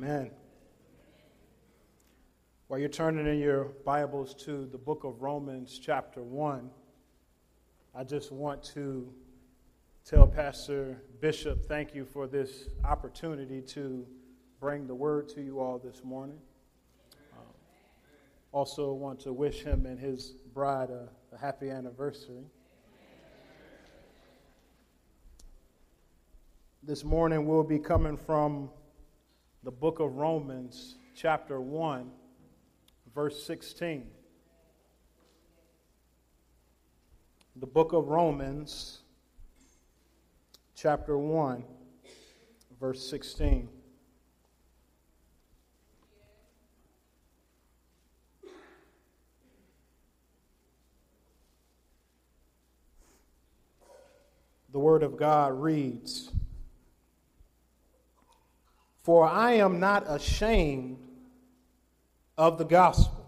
Amen. While you're turning in your Bibles to the book of Romans, chapter 1, I just want to tell Pastor Bishop thank you for this opportunity to bring the word to you all this morning. Um, also, want to wish him and his bride a, a happy anniversary. This morning, we'll be coming from the book of Romans, chapter 1, verse 16. The book of Romans, chapter 1, verse 16. The Word of God reads, for I am not ashamed of the gospel,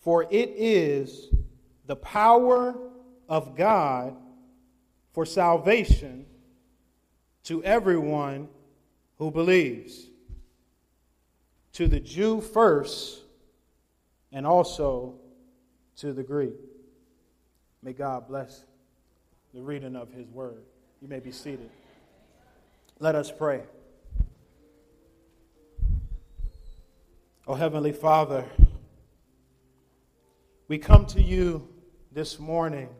for it is the power of God for salvation to everyone who believes, to the Jew first, and also to the Greek. May God bless the reading of his word. You may be seated. Let us pray. Oh, Heavenly Father, we come to you this morning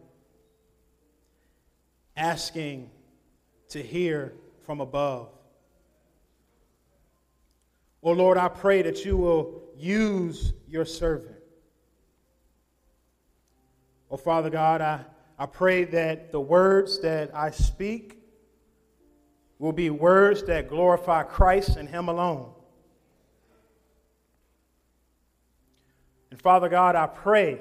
asking to hear from above. Oh, Lord, I pray that you will use your servant. Oh, Father God, I, I pray that the words that I speak will be words that glorify Christ and Him alone. And Father God, I pray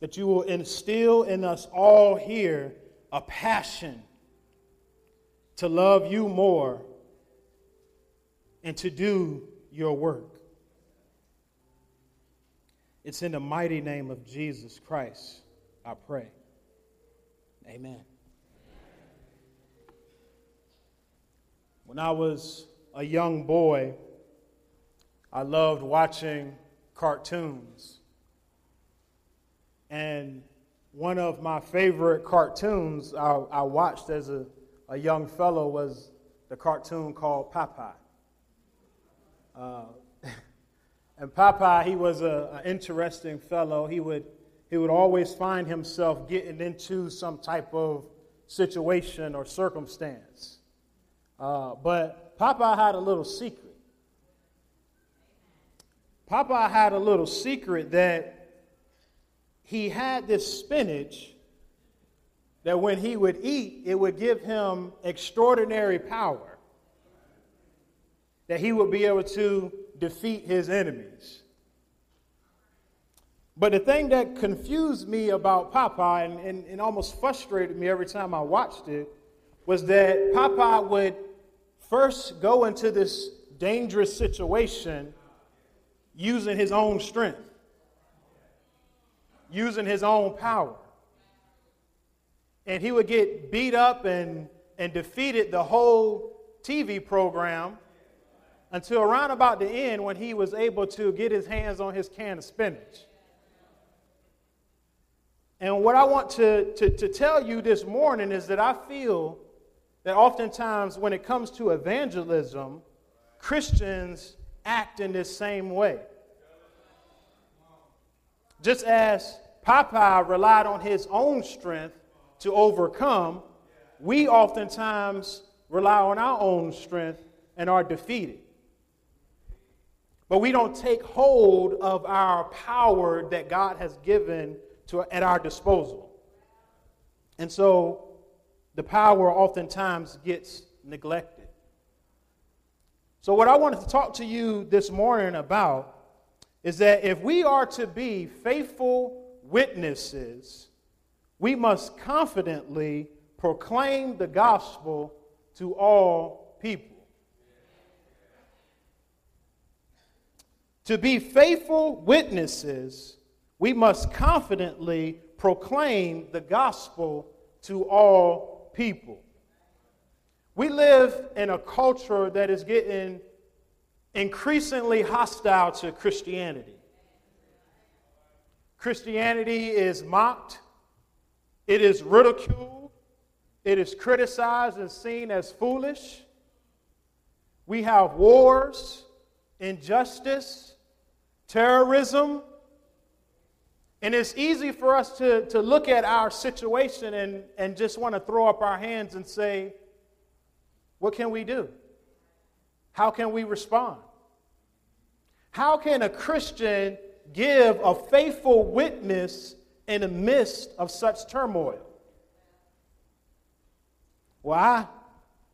that you will instill in us all here a passion to love you more and to do your work. It's in the mighty name of Jesus Christ, I pray. Amen. When I was a young boy, I loved watching cartoons. And one of my favorite cartoons I, I watched as a, a, young fellow was the cartoon called Popeye. Uh, and Popeye, he was an interesting fellow. He would, he would always find himself getting into some type of situation or circumstance. Uh, but Popeye had a little secret. Popeye had a little secret that he had this spinach that when he would eat, it would give him extraordinary power. That he would be able to defeat his enemies. But the thing that confused me about Popeye and, and, and almost frustrated me every time I watched it was that Popeye would first go into this dangerous situation using his own strength, using his own power. And he would get beat up and, and defeated the whole TV program until around about the end when he was able to get his hands on his can of spinach. And what I want to, to, to tell you this morning is that I feel that oftentimes when it comes to evangelism, Christians act in this same way. Just as Popeye relied on his own strength to overcome, we oftentimes rely on our own strength and are defeated. But we don't take hold of our power that God has given to, at our disposal. And so the power oftentimes gets neglected. So, what I wanted to talk to you this morning about is that if we are to be faithful witnesses, we must confidently proclaim the gospel to all people. To be faithful witnesses, we must confidently proclaim the gospel to all people. We live in a culture that is getting increasingly hostile to Christianity. Christianity is mocked, it is ridiculed, it is criticized and seen as foolish. We have wars, injustice, terrorism. And it's easy for us to, to look at our situation and, and just want to throw up our hands and say, What can we do? How can we respond? How can a Christian give a faithful witness in the midst of such turmoil? Well, I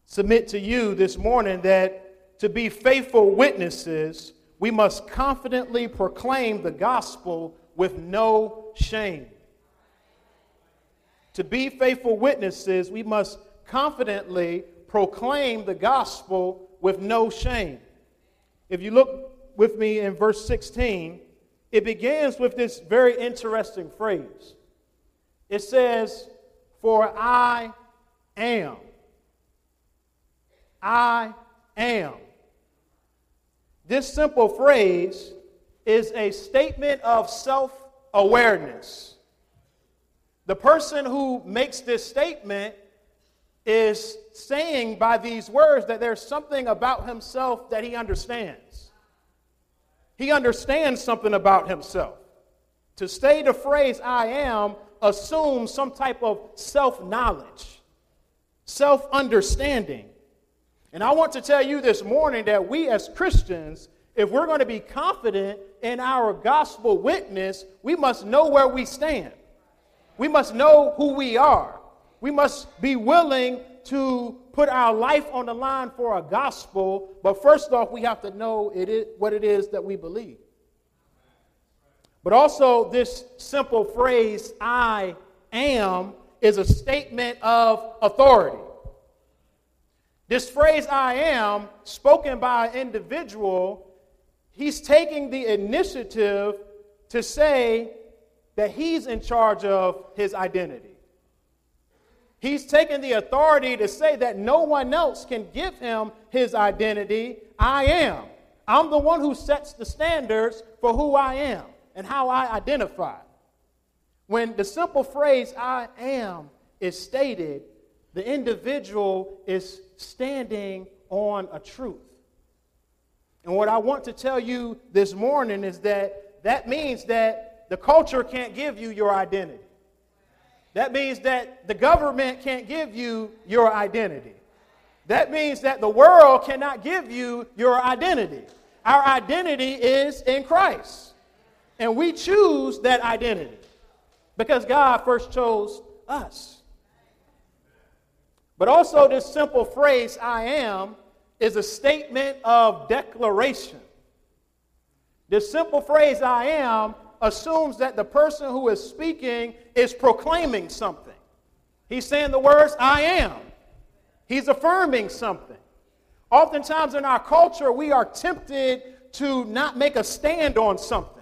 submit to you this morning that to be faithful witnesses, we must confidently proclaim the gospel with no shame. To be faithful witnesses, we must confidently proclaim the gospel with no shame. If you look with me in verse 16, it begins with this very interesting phrase. It says, For I am. I am. This simple phrase is a statement of self awareness. The person who makes this statement is saying by these words that there's something about himself that he understands. He understands something about himself. To say the phrase I am assumes some type of self knowledge, self understanding. And I want to tell you this morning that we as Christians, if we're going to be confident in our gospel witness, we must know where we stand. We must know who we are. We must be willing to put our life on the line for a gospel, but first off, we have to know it is, what it is that we believe. But also, this simple phrase, I am, is a statement of authority. This phrase, I am, spoken by an individual, he's taking the initiative to say that he's in charge of his identity. He's taken the authority to say that no one else can give him his identity. I am. I'm the one who sets the standards for who I am and how I identify. When the simple phrase I am is stated, the individual is standing on a truth. And what I want to tell you this morning is that that means that the culture can't give you your identity. That means that the government can't give you your identity. That means that the world cannot give you your identity. Our identity is in Christ. And we choose that identity because God first chose us. But also, this simple phrase, I am, is a statement of declaration. This simple phrase, I am, assumes that the person who is speaking is proclaiming something. He's saying the words, I am. He's affirming something. Oftentimes in our culture, we are tempted to not make a stand on something.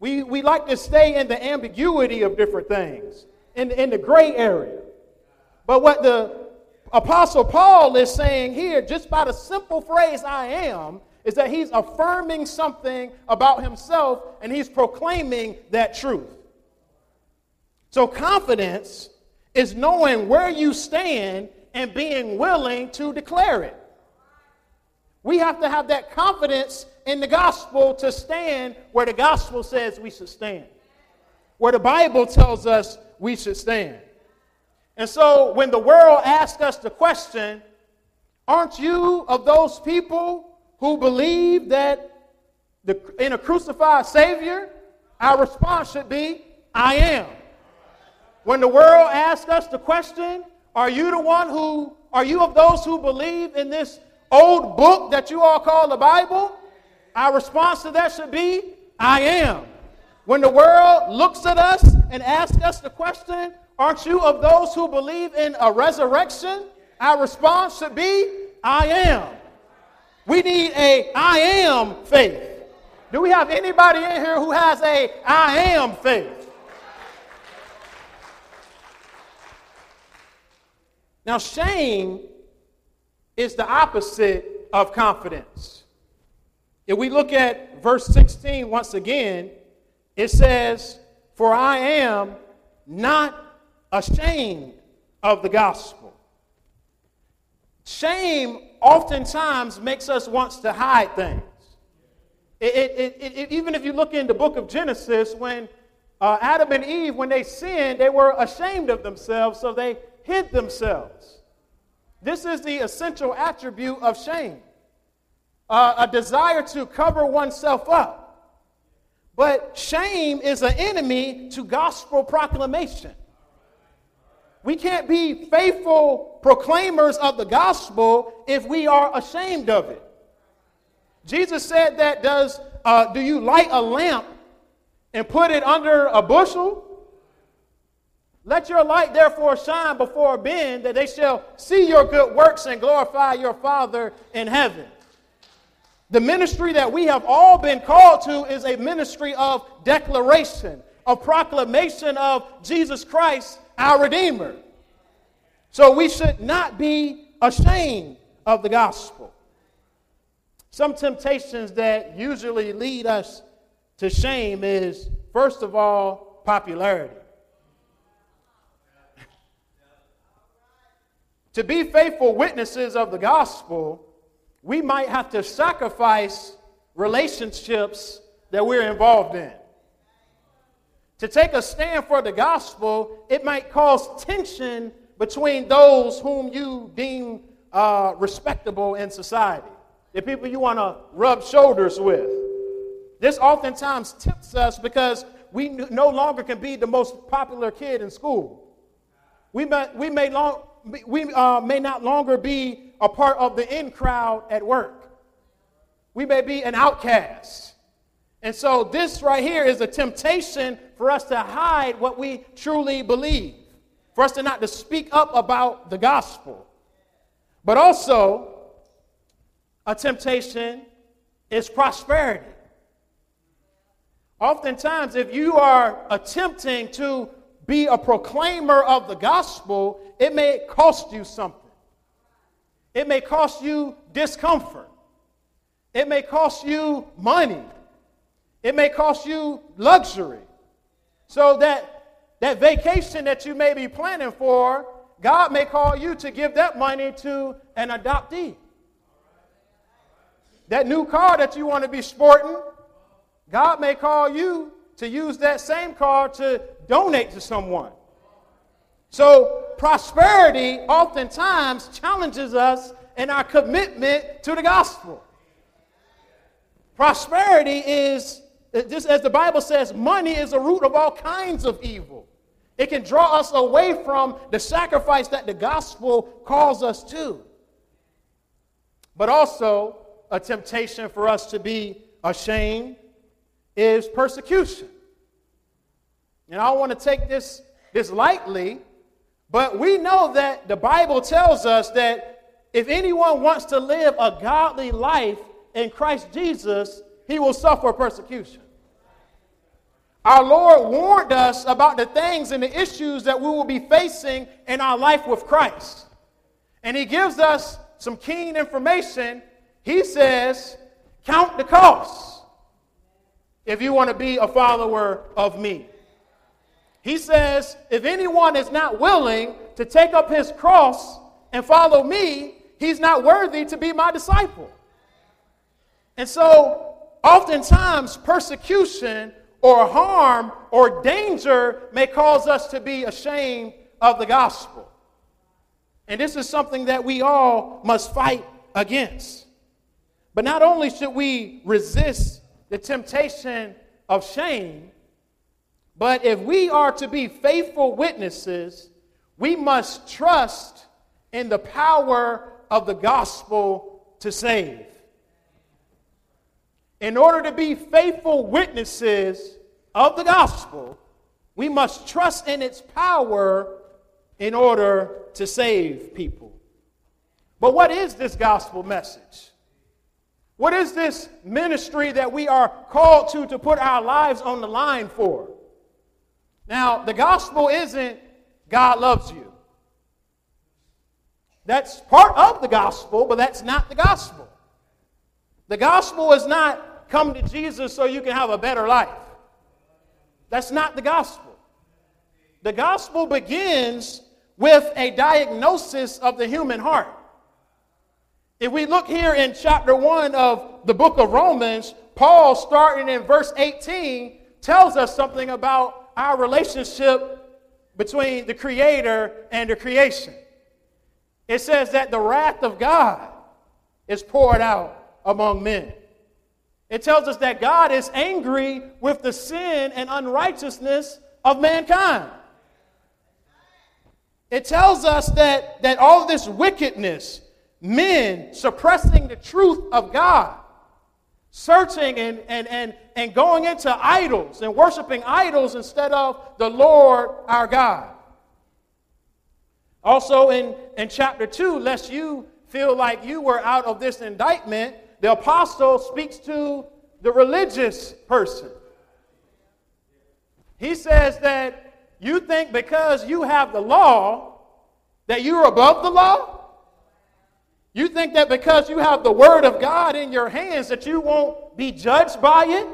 We, we like to stay in the ambiguity of different things, in, in the gray area. But what the Apostle Paul is saying here, just by the simple phrase, I am, is that he's affirming something about himself and he's proclaiming that truth. So, confidence is knowing where you stand and being willing to declare it. We have to have that confidence in the gospel to stand where the gospel says we should stand, where the Bible tells us we should stand. And so when the world asks us the question, aren't you of those people who believe that the, in a crucified Savior? Our response should be, I am. When the world asks us the question, are you the one who, are you of those who believe in this old book that you all call the Bible? Our response to that should be, I am. When the world looks at us and asks us the question, Aren't you of those who believe in a resurrection? Our response should be, I am. We need a I am faith. Do we have anybody in here who has a I am faith? Now, shame is the opposite of confidence. If we look at verse 16 once again, it says, For I am not ashamed of the gospel. Shame oftentimes makes us want to hide things. It, it, it, even if you look in the book of Genesis, when uh, Adam and Eve, when they sinned, they were ashamed of themselves, so they hid themselves. This is the essential attribute of shame uh, a desire to cover oneself up. But shame is an enemy to gospel proclamation. We can't be faithful proclaimers of the gospel if we are ashamed of it. Jesus said that does uh, do you light a lamp and put it under a bushel? Let your light therefore shine before men that they shall see your good works and glorify your Father in heaven. The ministry that we have all been called to is a ministry of declaration, of proclamation of Jesus Christ, our Redeemer. So we should not be ashamed of the gospel. Some temptations that usually lead us to shame is, first of all, popularity. to be faithful witnesses of the gospel, we might have to sacrifice relationships that we're involved in. To take a stand for the gospel, it might cause tension between those whom you deem uh, respectable in society, the people you want to rub shoulders with. This oftentimes tempts us because we no longer can be the most popular kid in school. We may, we may, long, we, uh, may not longer be a part of the in crowd at work. We may be an outcast. And so, this right here is a temptation for us to hide what we truly believe, for us to not to speak up about the gospel. But also, a temptation is prosperity. Oftentimes, if you are attempting to be a proclaimer of the gospel, it may cost you something. It may cost you discomfort. It may cost you money. It may cost you luxury. So that that vacation that you may be planning for, God may call you to give that money to an adoptee. That new car that you want to be sporting, God may call you to use that same car to donate to someone. So, prosperity oftentimes challenges us in our commitment to the gospel. Prosperity is, just as the Bible says, money is a root of all kinds of evil. It can draw us away from the sacrifice that the gospel calls us to. But also, a temptation for us to be ashamed is persecution. And I don't want to take this, this lightly but we know that the Bible tells us that if anyone wants to live a godly life in Christ Jesus, he will suffer persecution. Our Lord warned us about the things and the issues that we will be facing in our life with Christ. And he gives us some keen information. He says, Count the cost if you want to be a follower of me. He says, If anyone is not willing to take up his cross and follow me, he's not worthy to be my disciple. And so, oftentimes, persecution or harm or danger may cause us to be ashamed of the gospel. And this is something that we all must fight against. But not only should we resist the temptation of shame, but if we are to be faithful witnesses, we must trust in the power of the gospel to save. In order to be faithful witnesses of the gospel, we must trust in its power in order to save people. But what is this gospel message? What is this ministry that we are called to to put our lives on the line for? Now, the gospel isn't God loves you. That's part of the gospel, but that's not the gospel. The gospel is not come to Jesus so you can have a better life. That's not the gospel. The gospel begins with a diagnosis of the human heart. If we look here in chapter 1 of the book of Romans, Paul, starting in verse 18, tells us something about our relationship between the Creator and the creation. It says that the wrath of God is poured out among men. It tells us that God is angry with the sin and unrighteousness of mankind. It tells us that, that all this wickedness, men suppressing the truth of God, searching and, and, and, and going into idols and worshiping idols instead of the Lord our God. Also, in, in chapter 2, lest you feel like you were out of this indictment, the apostle speaks to the religious person. He says that you think because you have the law that you're above the law? You think that because you have the word of God in your hands that you won't be judged by it?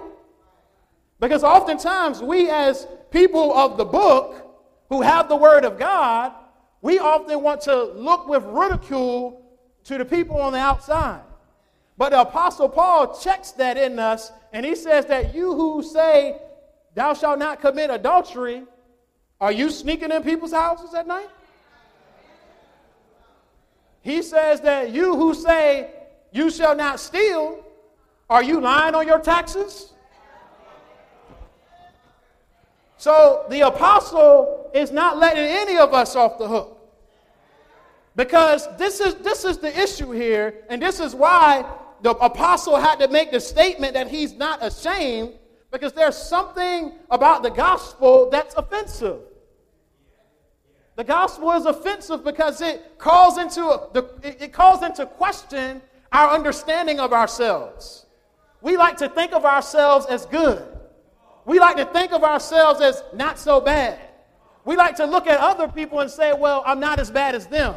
Because oftentimes we as people of the book who have the word of God, we often want to look with ridicule to the people on the outside. But the apostle Paul checks that in us and he says that you who say thou shalt not commit adultery are you sneaking in people's houses at night? He says that you who say you shall not steal, are you lying on your taxes? So the apostle is not letting any of us off the hook. Because this is, this is the issue here, and this is why the apostle had to make the statement that he's not ashamed because there's something about the gospel that's offensive. The gospel is offensive because it calls into, the, it calls into question our understanding of ourselves. We like to think of ourselves as good. We like to think of ourselves as not so bad. We like to look at other people and say, well, I'm not as bad as them.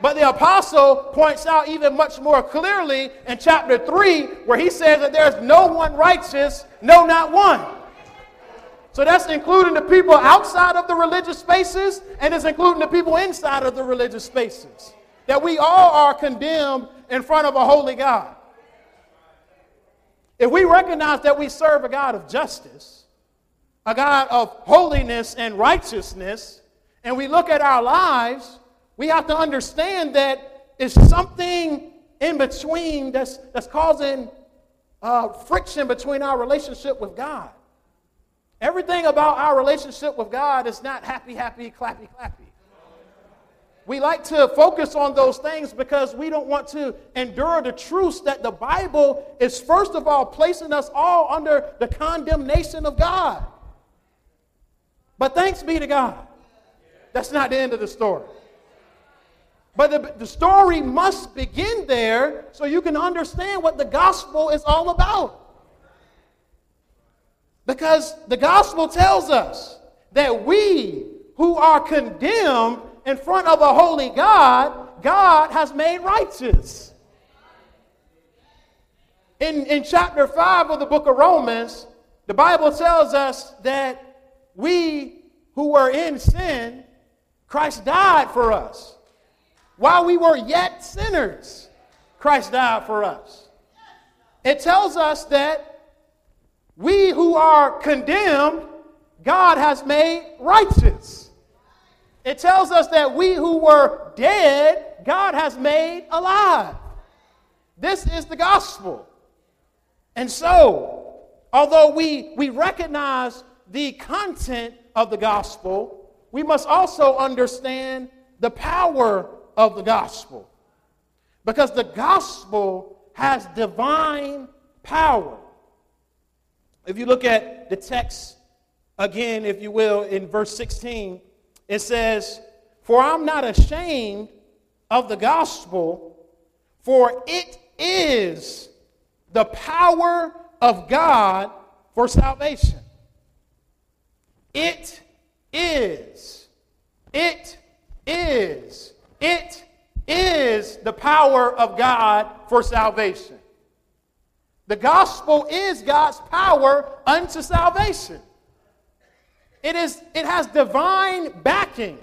But the apostle points out even much more clearly in chapter 3, where he says that there's no one righteous, no, not one. So that's including the people outside of the religious spaces, and it's including the people inside of the religious spaces. That we all are condemned in front of a holy God. If we recognize that we serve a God of justice, a God of holiness and righteousness, and we look at our lives we have to understand that it's something in between that's, that's causing uh, friction between our relationship with God. Everything about our relationship with God is not happy, happy, clappy, clappy. We like to focus on those things because we don't want to endure the truths that the Bible is, first of all, placing us all under the condemnation of God. But thanks be to God. That's not the end of the story. But the, the story must begin there so you can understand what the gospel is all about. Because the gospel tells us that we who are condemned in front of a holy God, God has made righteous. In, in chapter 5 of the book of Romans, the Bible tells us that we who were in sin, Christ died for us. While we were yet sinners, Christ died for us. It tells us that we who are condemned, God has made righteous. It tells us that we who were dead, God has made alive. This is the gospel. And so, although we, we recognize the content of the gospel, we must also understand the power of the gospel. Because the gospel has divine power. If you look at the text again, if you will, in verse 16, it says, For I'm not ashamed of the gospel, for it is the power of God for salvation. It is. It is it power of God for salvation. The gospel is God's power unto salvation. It, is, it has divine backing.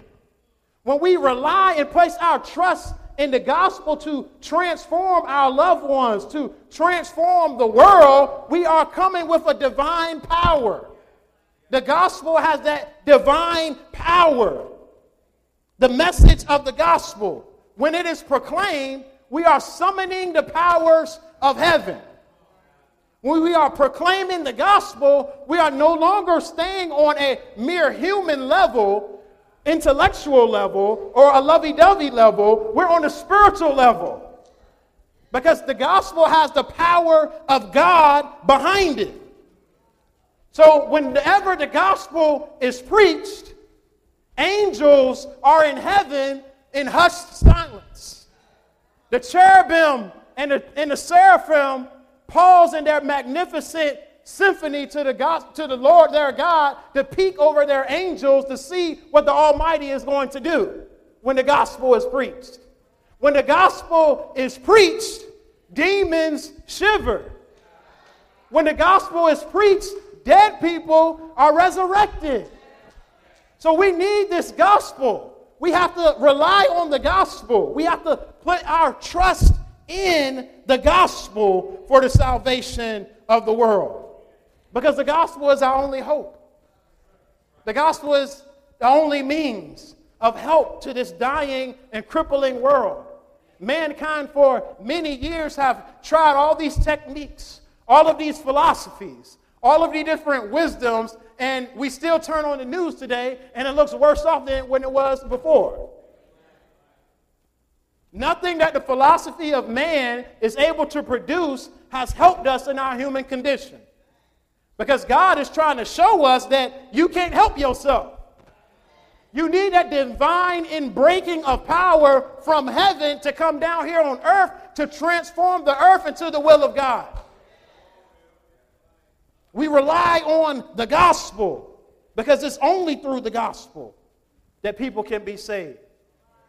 When we rely and place our trust in the gospel to transform our loved ones, to transform the world, we are coming with a divine power. The gospel has that divine power. The message of the gospel, when it is proclaimed, we are summoning the powers of heaven. When we are proclaiming the gospel, we are no longer staying on a mere human level, intellectual level, or a lovey dovey level. We're on a spiritual level. Because the gospel has the power of God behind it. So, whenever the gospel is preached, angels are in heaven in hushed silence. The cherubim and the, and the seraphim pause in their magnificent symphony to the, God, to the Lord their God to peek over their angels to see what the Almighty is going to do when the gospel is preached. When the gospel is preached, demons shiver. When the gospel is preached, dead people are resurrected. So we need this gospel. We have to rely on the gospel. We have to put our trust in the gospel for the salvation of the world. Because the gospel is our only hope. The gospel is the only means of help to this dying and crippling world. Mankind, for many years, have tried all these techniques, all of these philosophies, all of the different wisdoms, and we still turn on the news today, and it looks worse off than when it was before. Nothing that the philosophy of man is able to produce has helped us in our human condition. Because God is trying to show us that you can't help yourself. You need that divine inbreaking of power from heaven to come down here on earth to transform the earth into the will of God. We rely on the gospel because it's only through the gospel that people can be saved.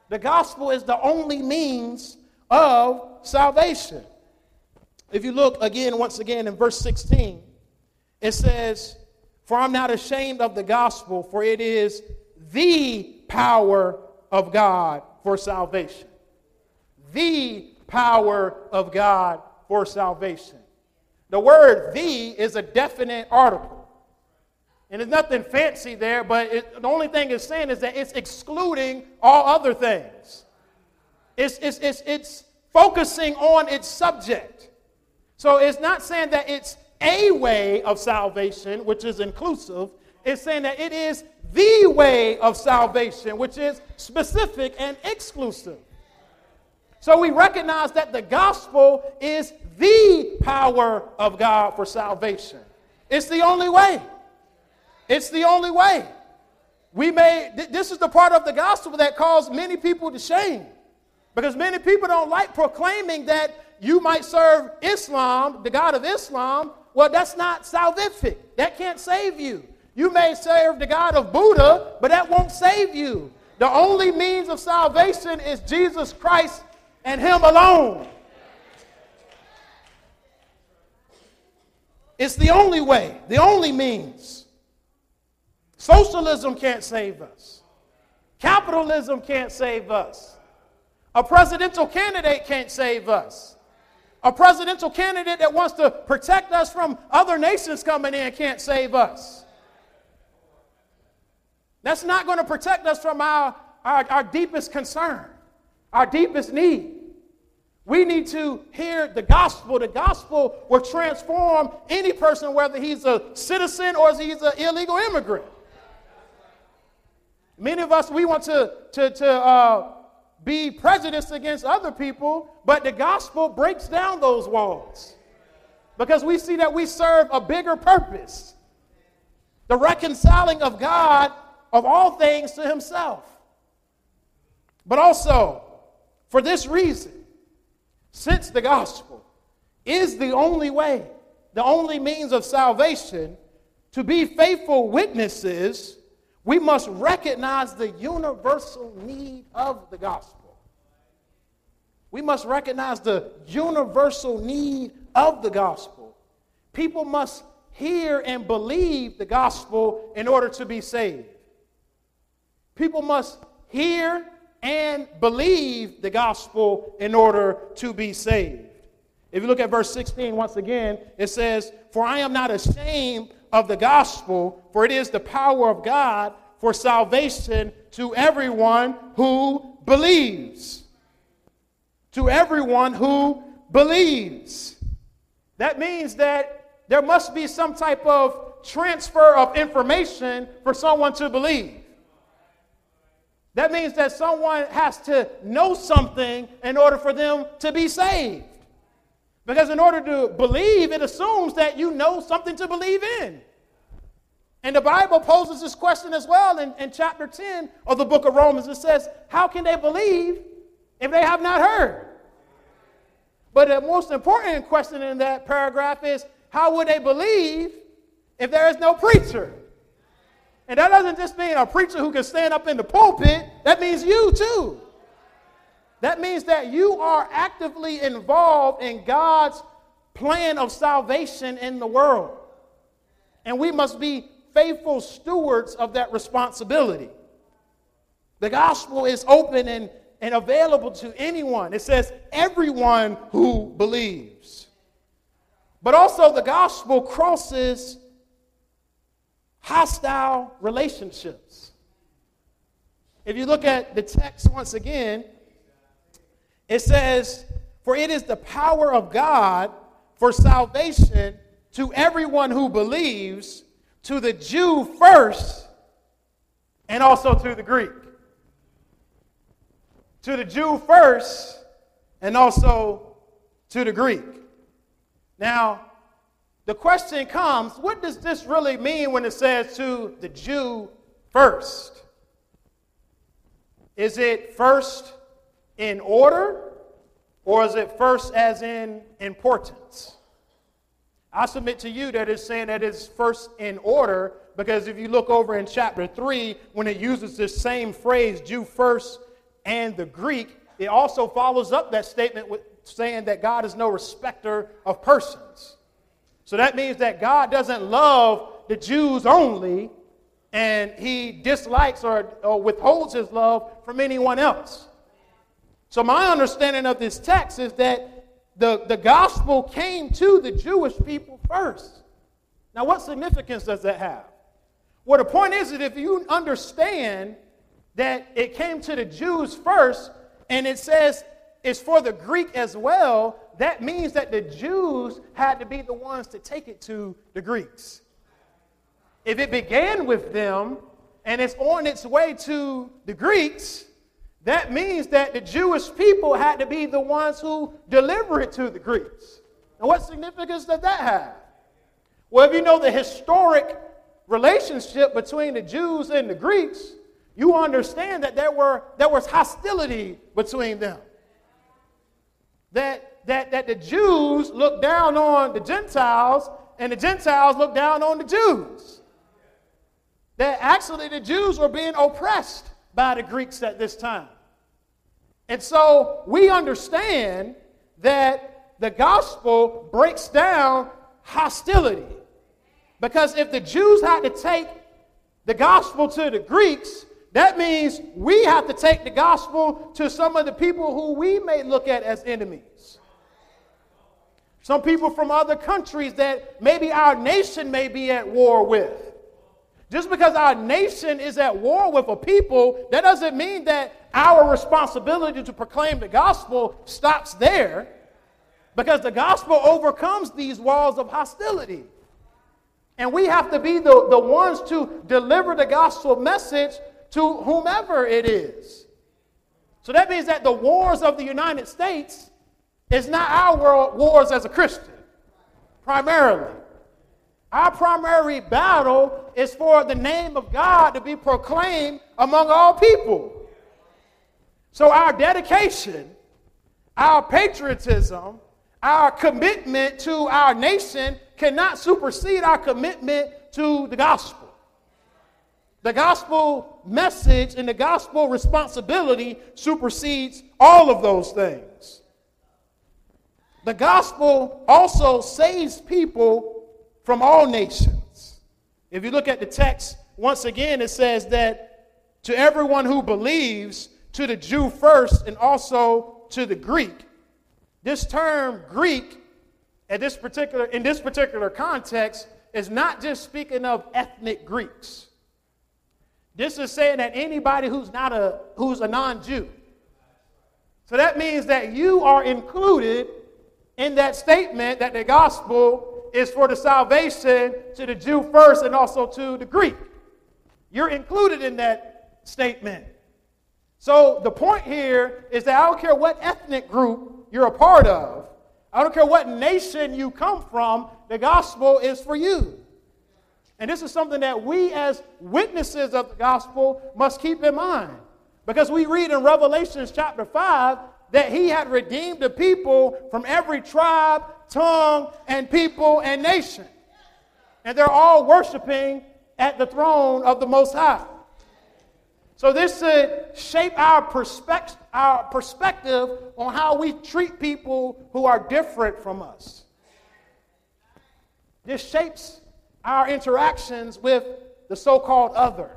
The gospel is the only means of salvation. If you look again, once again, in verse 16, it says, For I'm not ashamed of the gospel, for it is the power of God for salvation. The power of God for salvation. The word the is a definite article. And there's nothing fancy there, but it, the only thing it's saying is that it's excluding all other things. It's, it's, it's, it's focusing on its subject. So it's not saying that it's a way of salvation, which is inclusive. It's saying that it is the way of salvation, which is specific and exclusive. So we recognize that the gospel is the power of God for salvation. It's the only way. It's the only way. We may, th- this is the part of the gospel that caused many people to shame. Because many people don't like proclaiming that you might serve Islam, the God of Islam. Well, that's not salvific. That can't save you. You may serve the God of Buddha, but that won't save you. The only means of salvation is Jesus Christ and Him alone. It's the only way, the only means. Socialism can't save us. Capitalism can't save us. A presidential candidate can't save us. A presidential candidate that wants to protect us from other nations coming in can't save us. That's not going to protect us from our, our, our deepest concern, our deepest need. We need to hear the gospel. The gospel will transform any person, whether he's a citizen or he's an illegal immigrant. Many of us, we want to, to, to uh, be prejudiced against other people, but the gospel breaks down those walls because we see that we serve a bigger purpose the reconciling of God of all things to himself. But also, for this reason, since the gospel is the only way, the only means of salvation, to be faithful witnesses we must recognize the universal need of the gospel. We must recognize the universal need of the gospel. People must hear and believe the gospel in order to be saved. People must hear and believe the gospel in order to be saved. If you look at verse 16 once again, it says, For I am not ashamed of the gospel, for it is the power of God for salvation to everyone who believes. To everyone who believes. That means that there must be some type of transfer of information for someone to believe. That means that someone has to know something in order for them to be saved. Because in order to believe, it assumes that you know something to believe in. And the Bible poses this question as well in, in chapter 10 of the book of Romans. It says, How can they believe if they have not heard? But the most important question in that paragraph is, How would they believe if there is no preacher? And that doesn't just mean a preacher who can stand up in the pulpit, that means you too. That means that you are actively involved in God's plan of salvation in the world. And we must be faithful stewards of that responsibility. The gospel is open and, and available to anyone. It says, everyone who believes. But also, the gospel crosses hostile relationships. If you look at the text once again, it says, For it is the power of God for salvation to everyone who believes, to the Jew first, and also to the Greek. To the Jew first, and also to the Greek. Now, the question comes what does this really mean when it says to the Jew first? Is it first in order or is it first as in importance? I submit to you that it's saying that it's first in order because if you look over in chapter 3, when it uses this same phrase, Jew first and the Greek, it also follows up that statement with saying that God is no respecter of persons. So that means that God doesn't love the Jews only, and he dislikes or, or withholds his love from anyone else. So, my understanding of this text is that the, the gospel came to the Jewish people first. Now, what significance does that have? Well, the point is that if you understand that it came to the Jews first, and it says it's for the Greek as well, that means that the Jews had to be the ones to take it to the Greeks. If it began with them and it's on its way to the Greeks, that means that the Jewish people had to be the ones who deliver it to the Greeks. And what significance does that have? Well, if you know the historic relationship between the Jews and the Greeks, you understand that there, were, there was hostility between them. That that, that the Jews looked down on the Gentiles and the Gentiles looked down on the Jews. That actually the Jews were being oppressed by the Greeks at this time. And so we understand that the gospel breaks down hostility. Because if the Jews had to take the gospel to the Greeks, that means we have to take the gospel to some of the people who we may look at as enemies. Some people from other countries that maybe our nation may be at war with. Just because our nation is at war with a people, that doesn't mean that our responsibility to proclaim the gospel stops there. Because the gospel overcomes these walls of hostility. And we have to be the, the ones to deliver the gospel message to whomever it is. So that means that the wars of the United States it's not our world wars as a Christian, primarily. Our primary battle is for the name of God to be proclaimed among all people. So, our dedication, our patriotism, our commitment to our nation cannot supersede our commitment to the gospel. The gospel message and the gospel responsibility supersedes all of those things. The gospel also saves people from all nations. If you look at the text, once again, it says that to everyone who believes, to the Jew first, and also to the Greek. This term Greek, at this particular, in this particular context, is not just speaking of ethnic Greeks. This is saying that anybody who's not a who's a non-Jew. So that means that you are included in that statement that the gospel is for the salvation to the Jew first and also to the Greek. You're included in that statement. So the point here is that I don't care what ethnic group you're a part of, I don't care what nation you come from, the gospel is for you. And this is something that we, as witnesses of the gospel, must keep in mind. Because we read in Revelations chapter 5 that he had redeemed the people from every tribe, tongue, and people and nation. And they're all worshiping at the throne of the Most High. So this should shape our, perspective, our perspective on how we treat people who are different from us. This shapes our interactions with the so called other.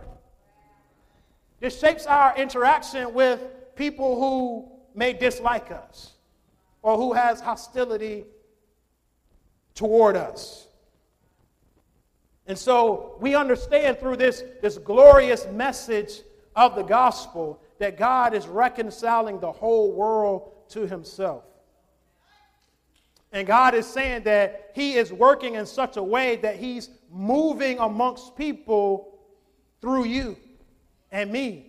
This shapes our interaction with people who may dislike us or who has hostility toward us. And so we understand through this, this glorious message of the gospel that God is reconciling the whole world to himself. And God is saying that He is working in such a way that He's moving amongst people through you and me.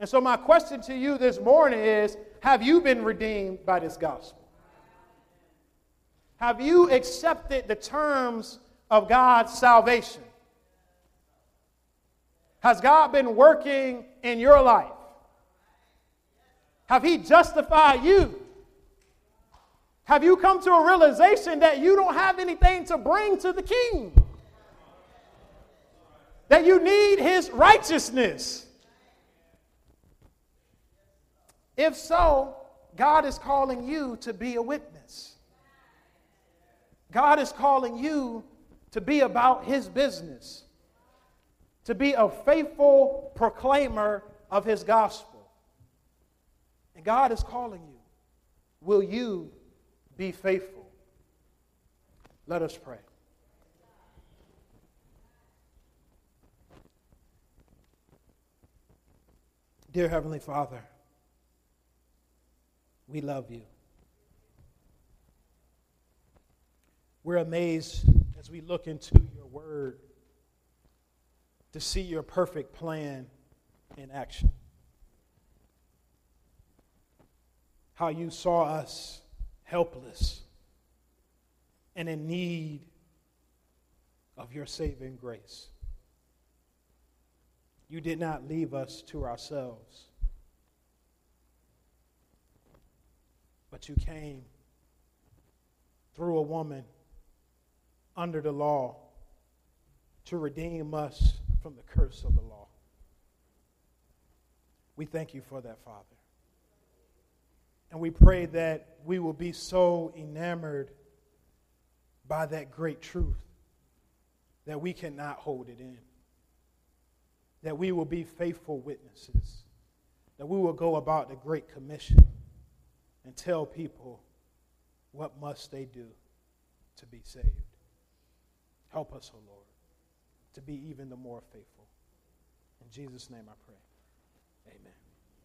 And so, my question to you this morning is Have you been redeemed by this gospel? Have you accepted the terms of God's salvation? Has God been working in your life? Have He justified you? Have you come to a realization that you don't have anything to bring to the king? That you need his righteousness? If so, God is calling you to be a witness. God is calling you to be about his business, to be a faithful proclaimer of his gospel. And God is calling you. Will you be faithful. Let us pray. Dear Heavenly Father, we love you. We're amazed as we look into your word to see your perfect plan in action. How you saw us helpless and in need of your saving grace. You did not leave us to ourselves, but you came through a woman under the law to redeem us from the curse of the law. We thank you for that, Father. And we pray that we will be so enamored by that great truth that we cannot hold it in. That we will be faithful witnesses. That we will go about the Great Commission and tell people what must they do to be saved. Help us, O oh Lord, to be even the more faithful. In Jesus' name I pray. Amen.